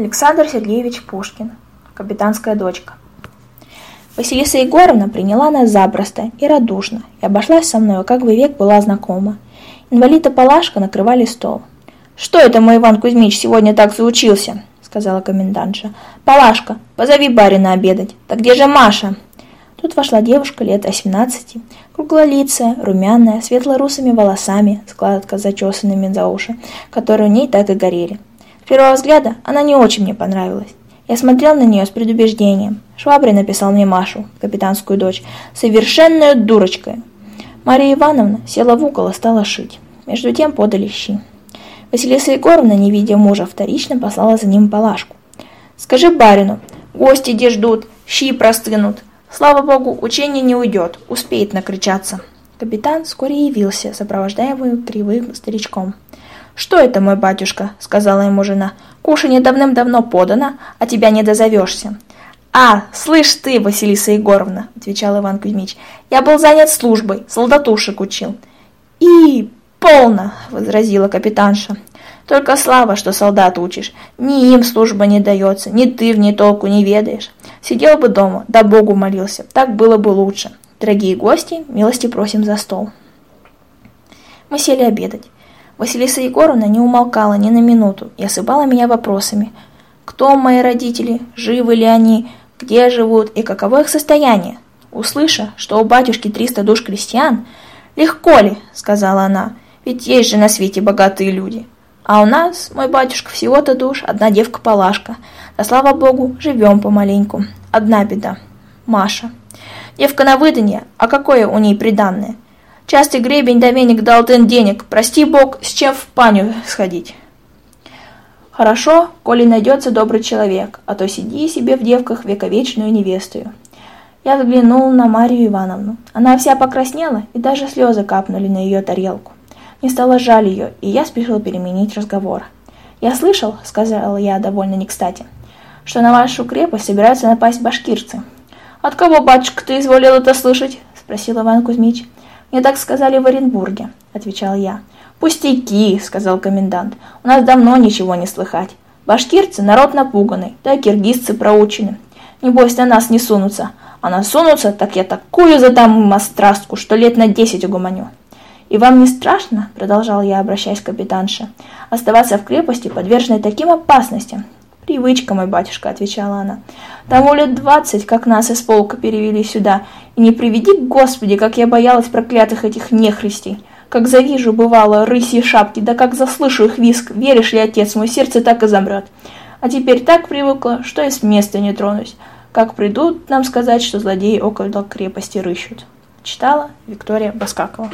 Александр Сергеевич Пушкин. Капитанская дочка. Василиса Егоровна приняла нас запросто и радушно, и обошлась со мной, как бы век была знакома. Инвалид и Палашка накрывали стол. «Что это мой Иван Кузьмич сегодня так заучился?» — сказала комендантша. «Палашка, позови барина обедать. Так где же Маша?» Тут вошла девушка лет 18, круглолицая, румяная, светло-русыми волосами, складка зачесанными за уши, которые у ней так и горели первого взгляда она не очень мне понравилась. Я смотрел на нее с предубеждением. Швабрин написал мне Машу, капитанскую дочь, совершенная дурочка. Мария Ивановна села в угол и стала шить. Между тем подали щи. Василиса Егоровна, не видя мужа, вторично послала за ним Палашку. «Скажи барину, гости где ждут, щи простынут. Слава богу, учение не уйдет, успеет накричаться». Капитан вскоре явился, сопровождаемый кривым старичком. «Что это, мой батюшка?» — сказала ему жена. «Кушанье давным-давно подано, а тебя не дозовешься». «А, слышь ты, Василиса Егоровна!» — отвечал Иван Кузьмич. «Я был занят службой, солдатушек учил». «И полно!» — возразила капитанша. «Только слава, что солдат учишь. Ни им служба не дается, ни ты в ней толку не ведаешь. Сидел бы дома, да Богу молился, так было бы лучше. Дорогие гости, милости просим за стол». Мы сели обедать. Василиса Егоровна не умолкала ни на минуту и осыпала меня вопросами. Кто мои родители, живы ли они, где живут и каково их состояние? Услыша, что у батюшки 300 душ крестьян, «Легко ли?» — сказала она, «ведь есть же на свете богатые люди. А у нас, мой батюшка, всего-то душ, одна девка-палашка. Да слава богу, живем помаленьку. Одна беда. Маша. Девка на выданье, а какое у ней приданное? Частый гребень да веник дал тен денег. Прости бог, с чем в паню сходить. Хорошо, коли найдется добрый человек, а то сиди себе в девках вековечную невестую. Я взглянул на Марию Ивановну. Она вся покраснела, и даже слезы капнули на ее тарелку. Мне стало жаль ее, и я спешил переменить разговор. «Я слышал, — сказал я довольно не кстати, — что на вашу крепость собираются напасть башкирцы». «От кого, батюшка, ты изволил это слышать?» — спросил Иван Кузьмич. «Мне так сказали в Оренбурге», — отвечал я. «Пустяки», — сказал комендант. «У нас давно ничего не слыхать. Башкирцы — народ напуганный, да киргизцы проучены. Небось, на нас не сунутся. А насунутся, так я такую задам им острастку, что лет на десять угомоню». «И вам не страшно?» — продолжал я, обращаясь к капитанше. «Оставаться в крепости, подверженной таким опасностям, «Привычка, мой батюшка», — отвечала она. «Тому лет двадцать, как нас из полка перевели сюда, и не приведи, Господи, как я боялась проклятых этих нехристей. Как завижу, бывало, рыси шапки, да как заслышу их виск, веришь ли, отец, мой сердце так и замрет. А теперь так привыкла, что и с места не тронусь. Как придут нам сказать, что злодеи около крепости рыщут». Читала Виктория Баскакова.